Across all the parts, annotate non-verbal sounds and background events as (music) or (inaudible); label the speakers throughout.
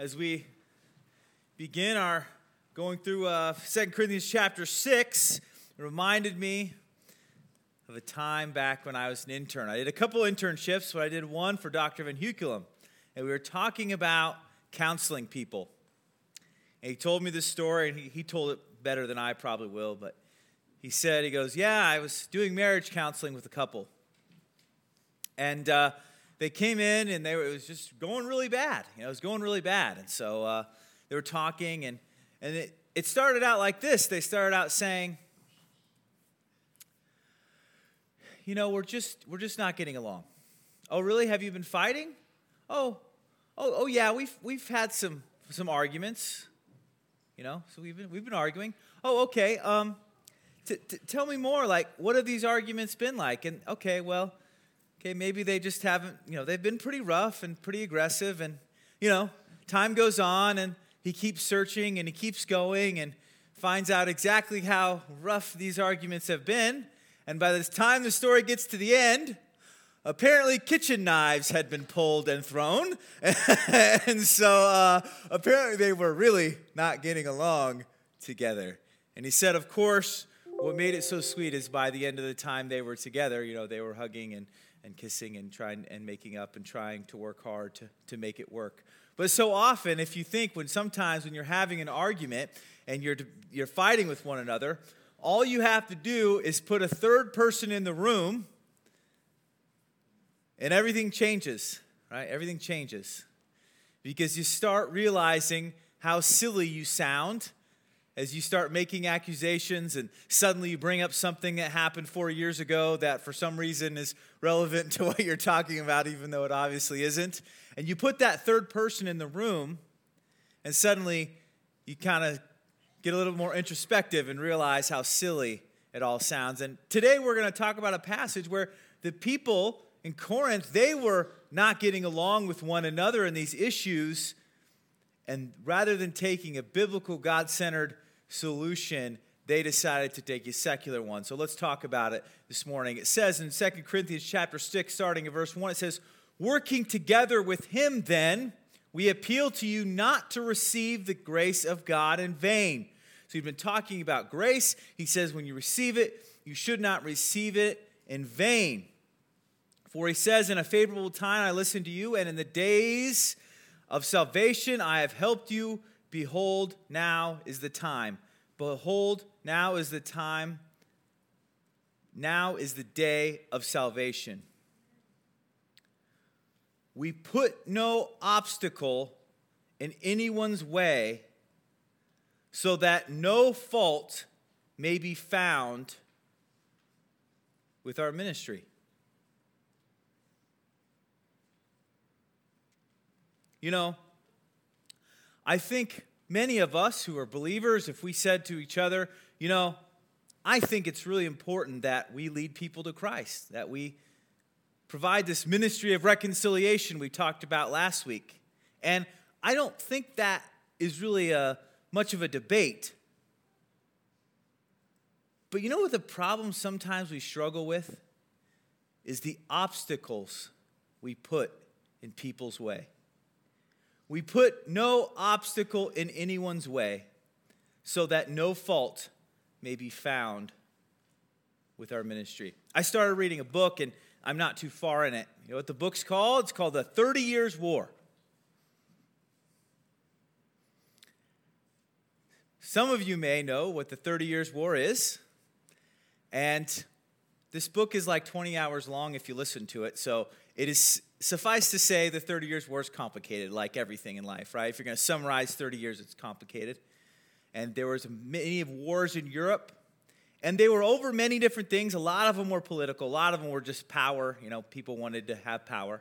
Speaker 1: as we begin our going through uh, 2 Corinthians chapter 6, it reminded me of a time back when I was an intern. I did a couple internships, but I did one for Dr. Van Hukelum, and we were talking about counseling people. And he told me this story, and he, he told it better than I probably will, but he said, he goes, Yeah, I was doing marriage counseling with a couple. And uh, they came in and they were, it was just going really bad. You know, it was going really bad. And so uh, they were talking, and, and it, it started out like this. They started out saying, you know, we're just, we're just not getting along. Oh, really? Have you been fighting? Oh, oh, oh yeah, we've, we've had some, some arguments, you know, so we've been, we've been arguing. Oh, okay. Um, t- t- tell me more. Like, what have these arguments been like? And okay, well, Okay, maybe they just haven't, you know, they've been pretty rough and pretty aggressive. And, you know, time goes on and he keeps searching and he keeps going and finds out exactly how rough these arguments have been. And by the time the story gets to the end, apparently kitchen knives had been pulled and thrown. (laughs) and so uh, apparently they were really not getting along together. And he said, of course, what made it so sweet is by the end of the time they were together, you know, they were hugging and and kissing and trying and making up and trying to work hard to, to make it work. But so often, if you think when sometimes when you're having an argument and you're, you're fighting with one another, all you have to do is put a third person in the room and everything changes, right? Everything changes. Because you start realizing how silly you sound as you start making accusations and suddenly you bring up something that happened four years ago that for some reason is relevant (laughs) to what you're talking about, even though it obviously isn't. And you put that third person in the room, and suddenly you kind of get a little more introspective and realize how silly it all sounds. And today we're going to talk about a passage where the people in Corinth, they were not getting along with one another in these issues. And rather than taking a biblical, God centered solution, they decided to take a secular one. So let's talk about it this morning. It says in 2 Corinthians chapter 6, starting in verse 1, it says, Working together with him, then, we appeal to you not to receive the grace of God in vain. So we've been talking about grace. He says, when you receive it, you should not receive it in vain. For he says, In a favorable time I listened to you, and in the days of salvation I have helped you. Behold, now is the time. Behold, now is the time. Now is the day of salvation. We put no obstacle in anyone's way so that no fault may be found with our ministry. You know, I think many of us who are believers, if we said to each other, you know, I think it's really important that we lead people to Christ, that we provide this ministry of reconciliation we talked about last week. And I don't think that is really a, much of a debate. But you know what the problem sometimes we struggle with? Is the obstacles we put in people's way. We put no obstacle in anyone's way so that no fault may be found with our ministry. I started reading a book and I'm not too far in it. You know what the book's called? It's called The 30 Years' War. Some of you may know what the 30 Years' War is. And this book is like 20 hours long if you listen to it. So it is suffice to say, the 30 Years' War is complicated, like everything in life, right? If you're going to summarize 30 years, it's complicated. And there was many wars in Europe, and they were over many different things. A lot of them were political. A lot of them were just power. You know, people wanted to have power.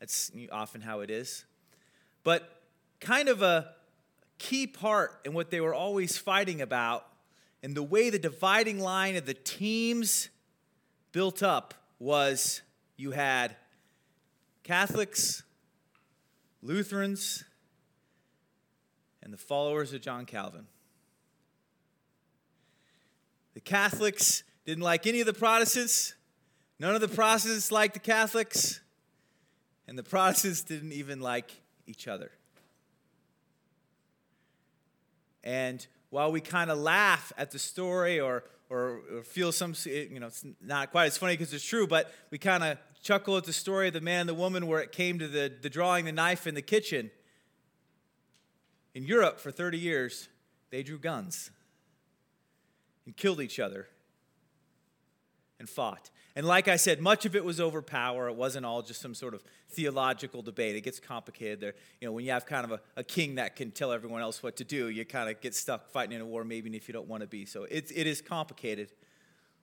Speaker 1: That's often how it is. But kind of a key part in what they were always fighting about, and the way the dividing line of the teams built up was you had Catholics, Lutherans, and the followers of John Calvin. The Catholics didn't like any of the Protestants. None of the Protestants liked the Catholics. And the Protestants didn't even like each other. And while we kind of laugh at the story or, or, or, feel some, you know, it's not quite as funny because it's true, but we kind of chuckle at the story of the man and the woman where it came to the, the drawing the knife in the kitchen. In Europe, for 30 years, they drew guns and killed each other and fought. And like I said, much of it was over power. It wasn't all just some sort of theological debate. It gets complicated there. You know, when you have kind of a, a king that can tell everyone else what to do, you kind of get stuck fighting in a war, maybe if you don't want to be. So it, it is complicated.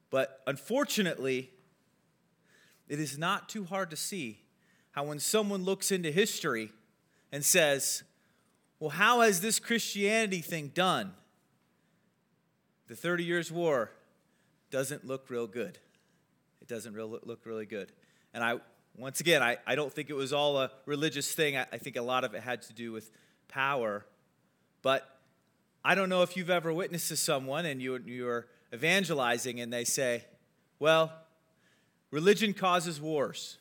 Speaker 1: But unfortunately, it is not too hard to see how when someone looks into history and says, well, how has this Christianity thing done? The 30 Years' War doesn't look real good. It doesn't real, look really good. And I, once again, I, I don't think it was all a religious thing. I, I think a lot of it had to do with power. But I don't know if you've ever witnessed to someone and you, you're evangelizing and they say, well, religion causes wars.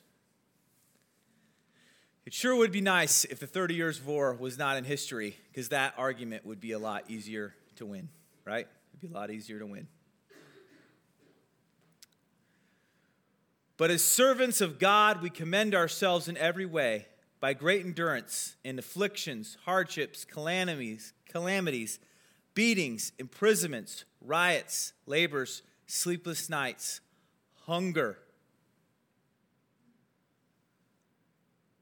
Speaker 1: It sure would be nice if the 30 Years' War was not in history, because that argument would be a lot easier to win, right? It'd be a lot easier to win. But as servants of God, we commend ourselves in every way by great endurance in afflictions, hardships, calamities, calamities, beatings, imprisonments, riots, labors, sleepless nights, hunger,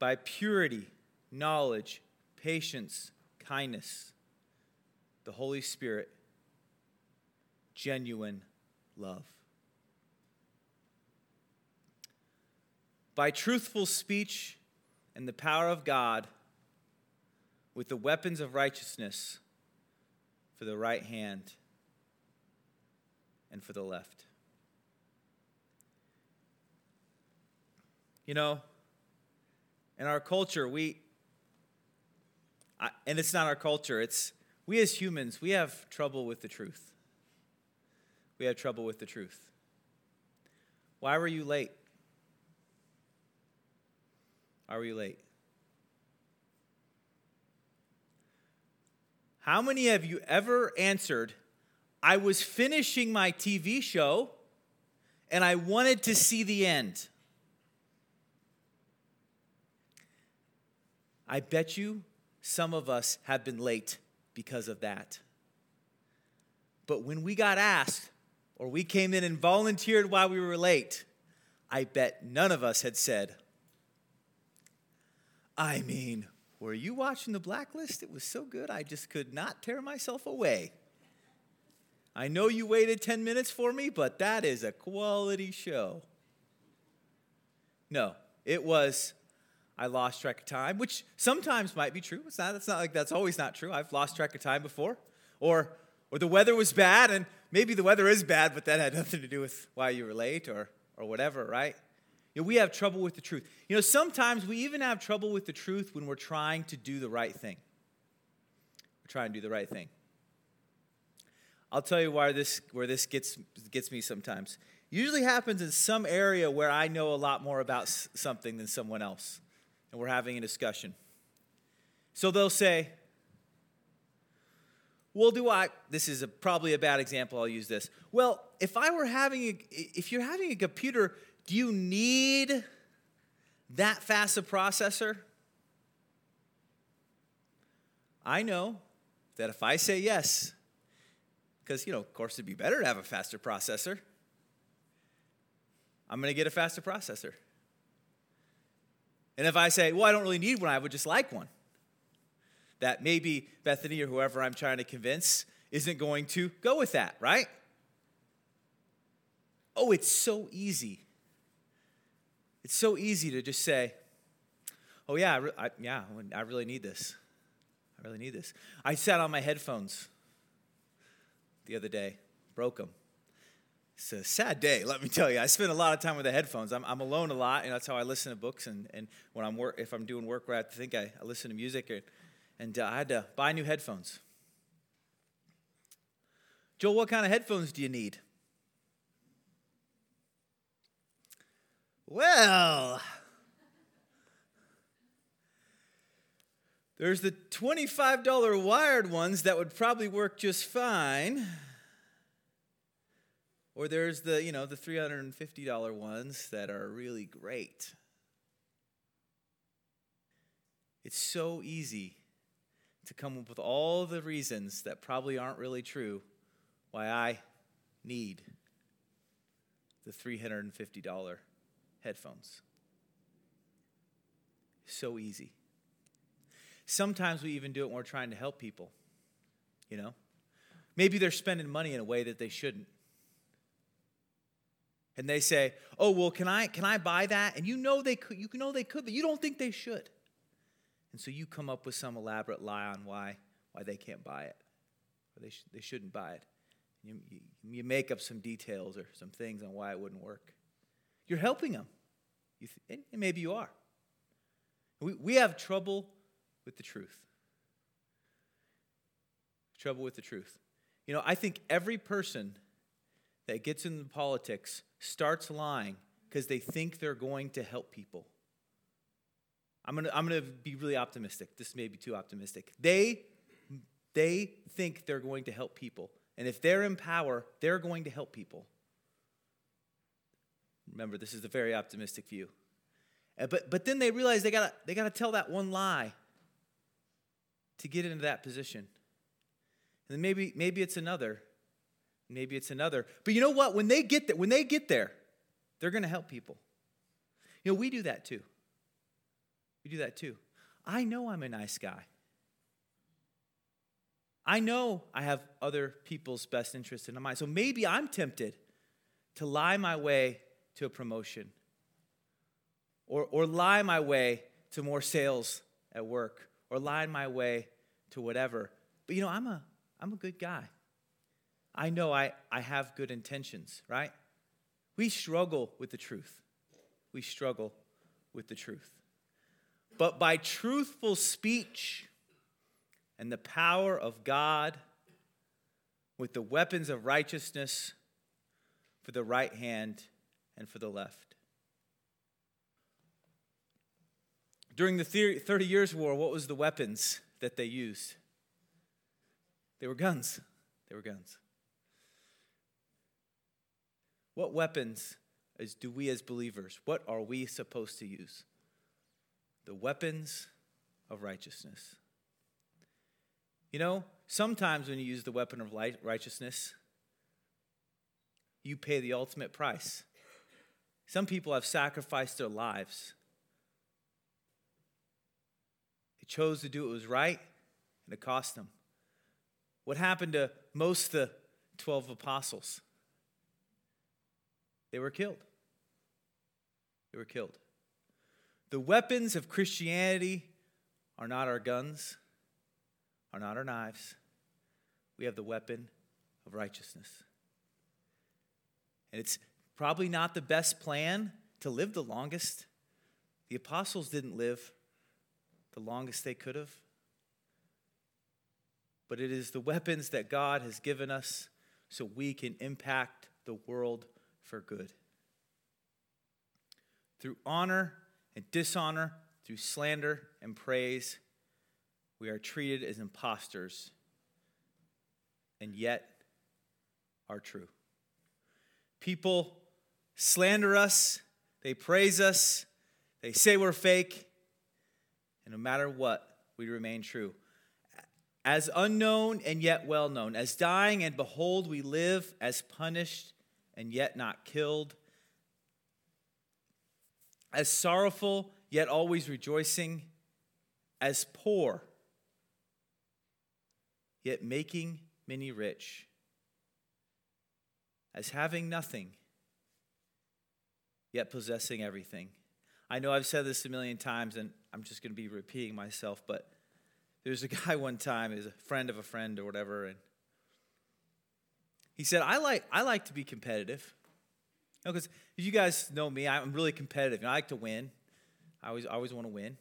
Speaker 1: by purity, knowledge, patience, kindness, the Holy Spirit, genuine love. by truthful speech and the power of God with the weapons of righteousness for the right hand and for the left. You know, in our culture, we, and it's not our culture, it's we as humans, we have trouble with the truth. We have trouble with the truth. Why were you late? Are we late? How many have you ever answered, I was finishing my TV show and I wanted to see the end? I bet you some of us have been late because of that. But when we got asked, or we came in and volunteered while we were late, I bet none of us had said, I mean, were you watching the blacklist? It was so good, I just could not tear myself away. I know you waited 10 minutes for me, but that is a quality show. No, it was, I lost track of time, which sometimes might be true. It's not, it's not like that's always not true. I've lost track of time before. Or, or the weather was bad, and maybe the weather is bad, but that had (laughs) nothing to do with why you were late or, or whatever, right? You know, we have trouble with the truth. You know, sometimes we even have trouble with the truth when we're trying to do the right thing. We're trying to do the right thing. I'll tell you why this where this gets gets me sometimes. Usually happens in some area where I know a lot more about something than someone else, and we're having a discussion. So they'll say, "Well, do I?" This is a, probably a bad example. I'll use this. Well, if I were having, a, if you're having a computer do you need that fast a processor? I know that if I say yes, because, you know, of course, it'd be better to have a faster processor, I'm going to get a faster processor. And if I say, well, I don't really need one, I would just like one, that maybe Bethany or whoever I'm trying to convince isn't going to go with that, right? Oh, it's so easy it's so easy to just say, oh, yeah, I, re- I, yeah, I really need this. I really need this. I sat on my headphones the other day, broke them. It's a sad day, (laughs) let me tell you. I spend a lot of time with the headphones. I'm, I'm alone a lot, and that's how I listen to books. And, and when I'm work, if I'm doing work where I have to think, I, I listen to music. Or, and uh, I had to buy new headphones. Joel, what kind of headphones do you need? Well, There's the $25 wired ones that would probably work just fine. Or there's the, you know, the $350 ones that are really great. It's so easy to come up with all the reasons that probably aren't really true why I need the $350 headphones. So easy. Sometimes we even do it when we're trying to help people. You know? Maybe they're spending money in a way that they shouldn't. And they say, "Oh, well, can I can I buy that?" And you know they could you know they could, but you don't think they should. And so you come up with some elaborate lie on why why they can't buy it. Or they, sh- they shouldn't buy it. You, you, you, make up some details or some things on why it wouldn't work. You're helping them. You th- and maybe you are. We, we have trouble with the truth. Trouble with the truth. You know, I think every person that gets into politics starts lying because they think they're going to help people. I'm gonna, I'm gonna be really optimistic. This may be too optimistic. They, they think they're going to help people. And if they're in power, they're going to help people. Remember, this is a very optimistic view. But, but then they realize they gotta, they gotta tell that one lie to get into that position. And then maybe, maybe it's another. Maybe it's another. But you know what? When they get there, when they get there, they're gonna help people. You know, we do that too. We do that too. I know I'm a nice guy. I know I have other people's best interest in mind. So maybe I'm tempted to lie my way to a promotion or, or lie my way to more sales at work or lie my way to whatever. But you know, I'm a, I'm a good guy. I know I, I have good intentions, right? We struggle with the truth. We struggle with the truth but by truthful speech and the power of God with the weapons of righteousness for the right hand and for the left. During the 30 Years' War, what was the weapons that they used? They were guns. They were guns. What weapons is, do we as believers, what are we supposed to use? the weapons of righteousness. You know, sometimes when you use the weapon of righteousness, you pay the ultimate price. Some people have sacrificed their lives. They chose to do what was right, and it cost them. What happened to most of the 12 apostles? They were killed. They were killed. The weapons of Christianity are not our guns, are not our knives. We have the weapon of righteousness. And it's probably not the best plan to live the longest. The apostles didn't live the longest they could have. But it is the weapons that God has given us so we can impact the world for good. Through honor and dishonor, through slander and praise, we are treated as impostors and yet are true. People slander us, they praise us, they say we're fake, and no matter what, we remain true. As unknown and yet well known, as dying and behold, we live, as punished and yet not killed, as sorrowful yet always rejoicing, as poor yet making many rich, as having nothing yet possessing everything. I know I've said this a million times and I'm just going to be repeating myself, but there's a guy (laughs) one time, is a friend of a friend or whatever, and he said, I like, I like to be competitive. Because you, know, you guys know me, I'm really competitive. I like to win. I always, I always want to win.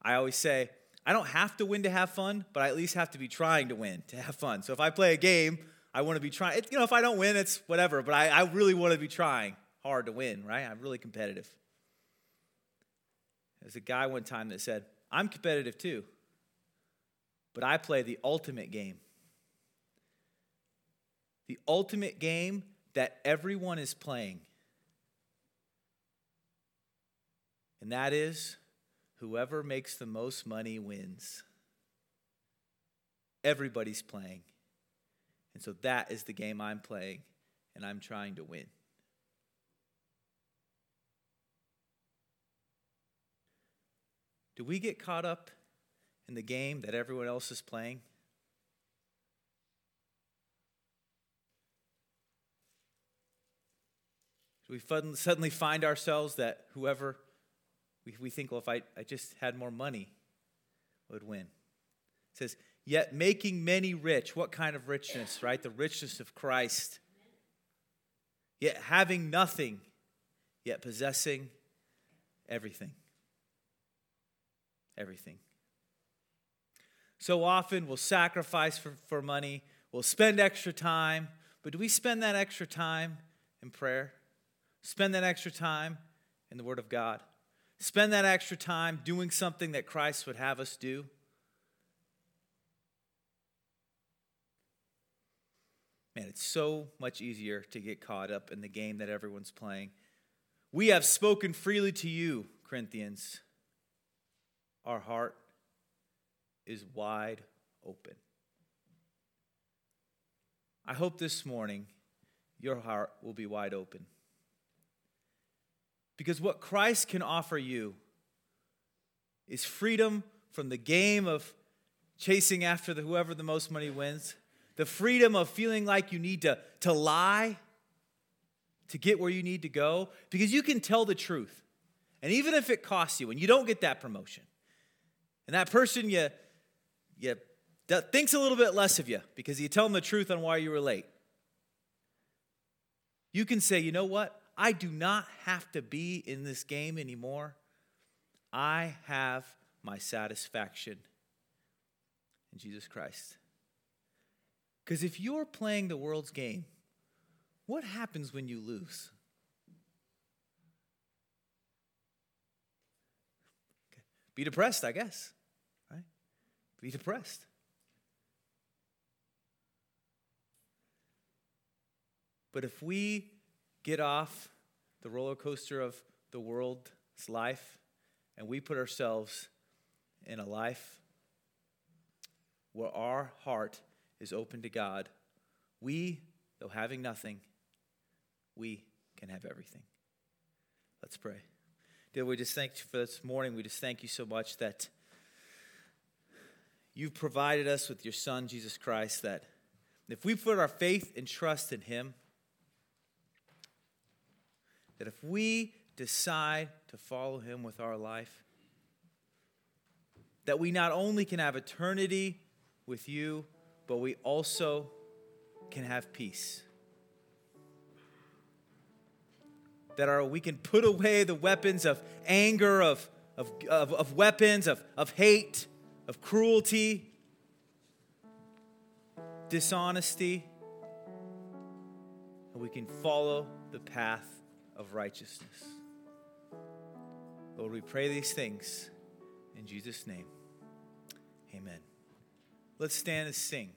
Speaker 1: I always say, I don't have to win to have fun, but I at least have to be trying to win to have fun. So if I play a game, I want to be trying. You know, if I don't win, it's whatever, but I, I really want to be trying hard to win, right? I'm really competitive. There's a guy one time that said, I'm competitive too, but I play the ultimate game. The ultimate game that everyone is playing. And that is whoever makes the most money wins. Everybody's playing. And so that is the game I'm playing, and I'm trying to win. Do we get caught up in the game that everyone else is playing? Do we suddenly find ourselves that whoever we, we think, well, if I, I just had more money, would win? It says, yet making many rich. What kind of richness, right? The richness of Christ. Yet having nothing, yet possessing everything. Everything. So often we'll sacrifice for, for money, we'll spend extra time, but do we spend that extra time in prayer? Spend that extra time in the Word of God? Spend that extra time doing something that Christ would have us do? Man, it's so much easier to get caught up in the game that everyone's playing. We have spoken freely to you, Corinthians. Our heart is wide open. I hope this morning your heart will be wide open. Because what Christ can offer you is freedom from the game of chasing after the, whoever the most money wins, the freedom of feeling like you need to, to lie to get where you need to go, because you can tell the truth. And even if it costs you and you don't get that promotion, and that person you, you thinks a little bit less of you because you tell them the truth on why you were late, you can say, you know what? I do not have to be in this game anymore. I have my satisfaction in Jesus Christ. Because if you're playing the world's game, what happens when you lose? Be depressed, I guess, right? Be depressed. But if we get off the roller coaster of the world's life and we put ourselves in a life where our heart is open to God, we, though having nothing, we can have everything. Let's pray. Dear, we just thank you for this morning. We just thank you so much that you've provided us with your Son, Jesus Christ, that if we put our faith and trust in Him, that if we decide to follow him with our life, that we not only can have eternity with you, but we also can have peace. That our, we can put away the weapons of anger, of, of, of, of weapons, of, of hate, of cruelty, dishonesty, and we can follow the path of righteousness. Lord, we pray these things in Jesus' name. Amen. Let's stand and sing.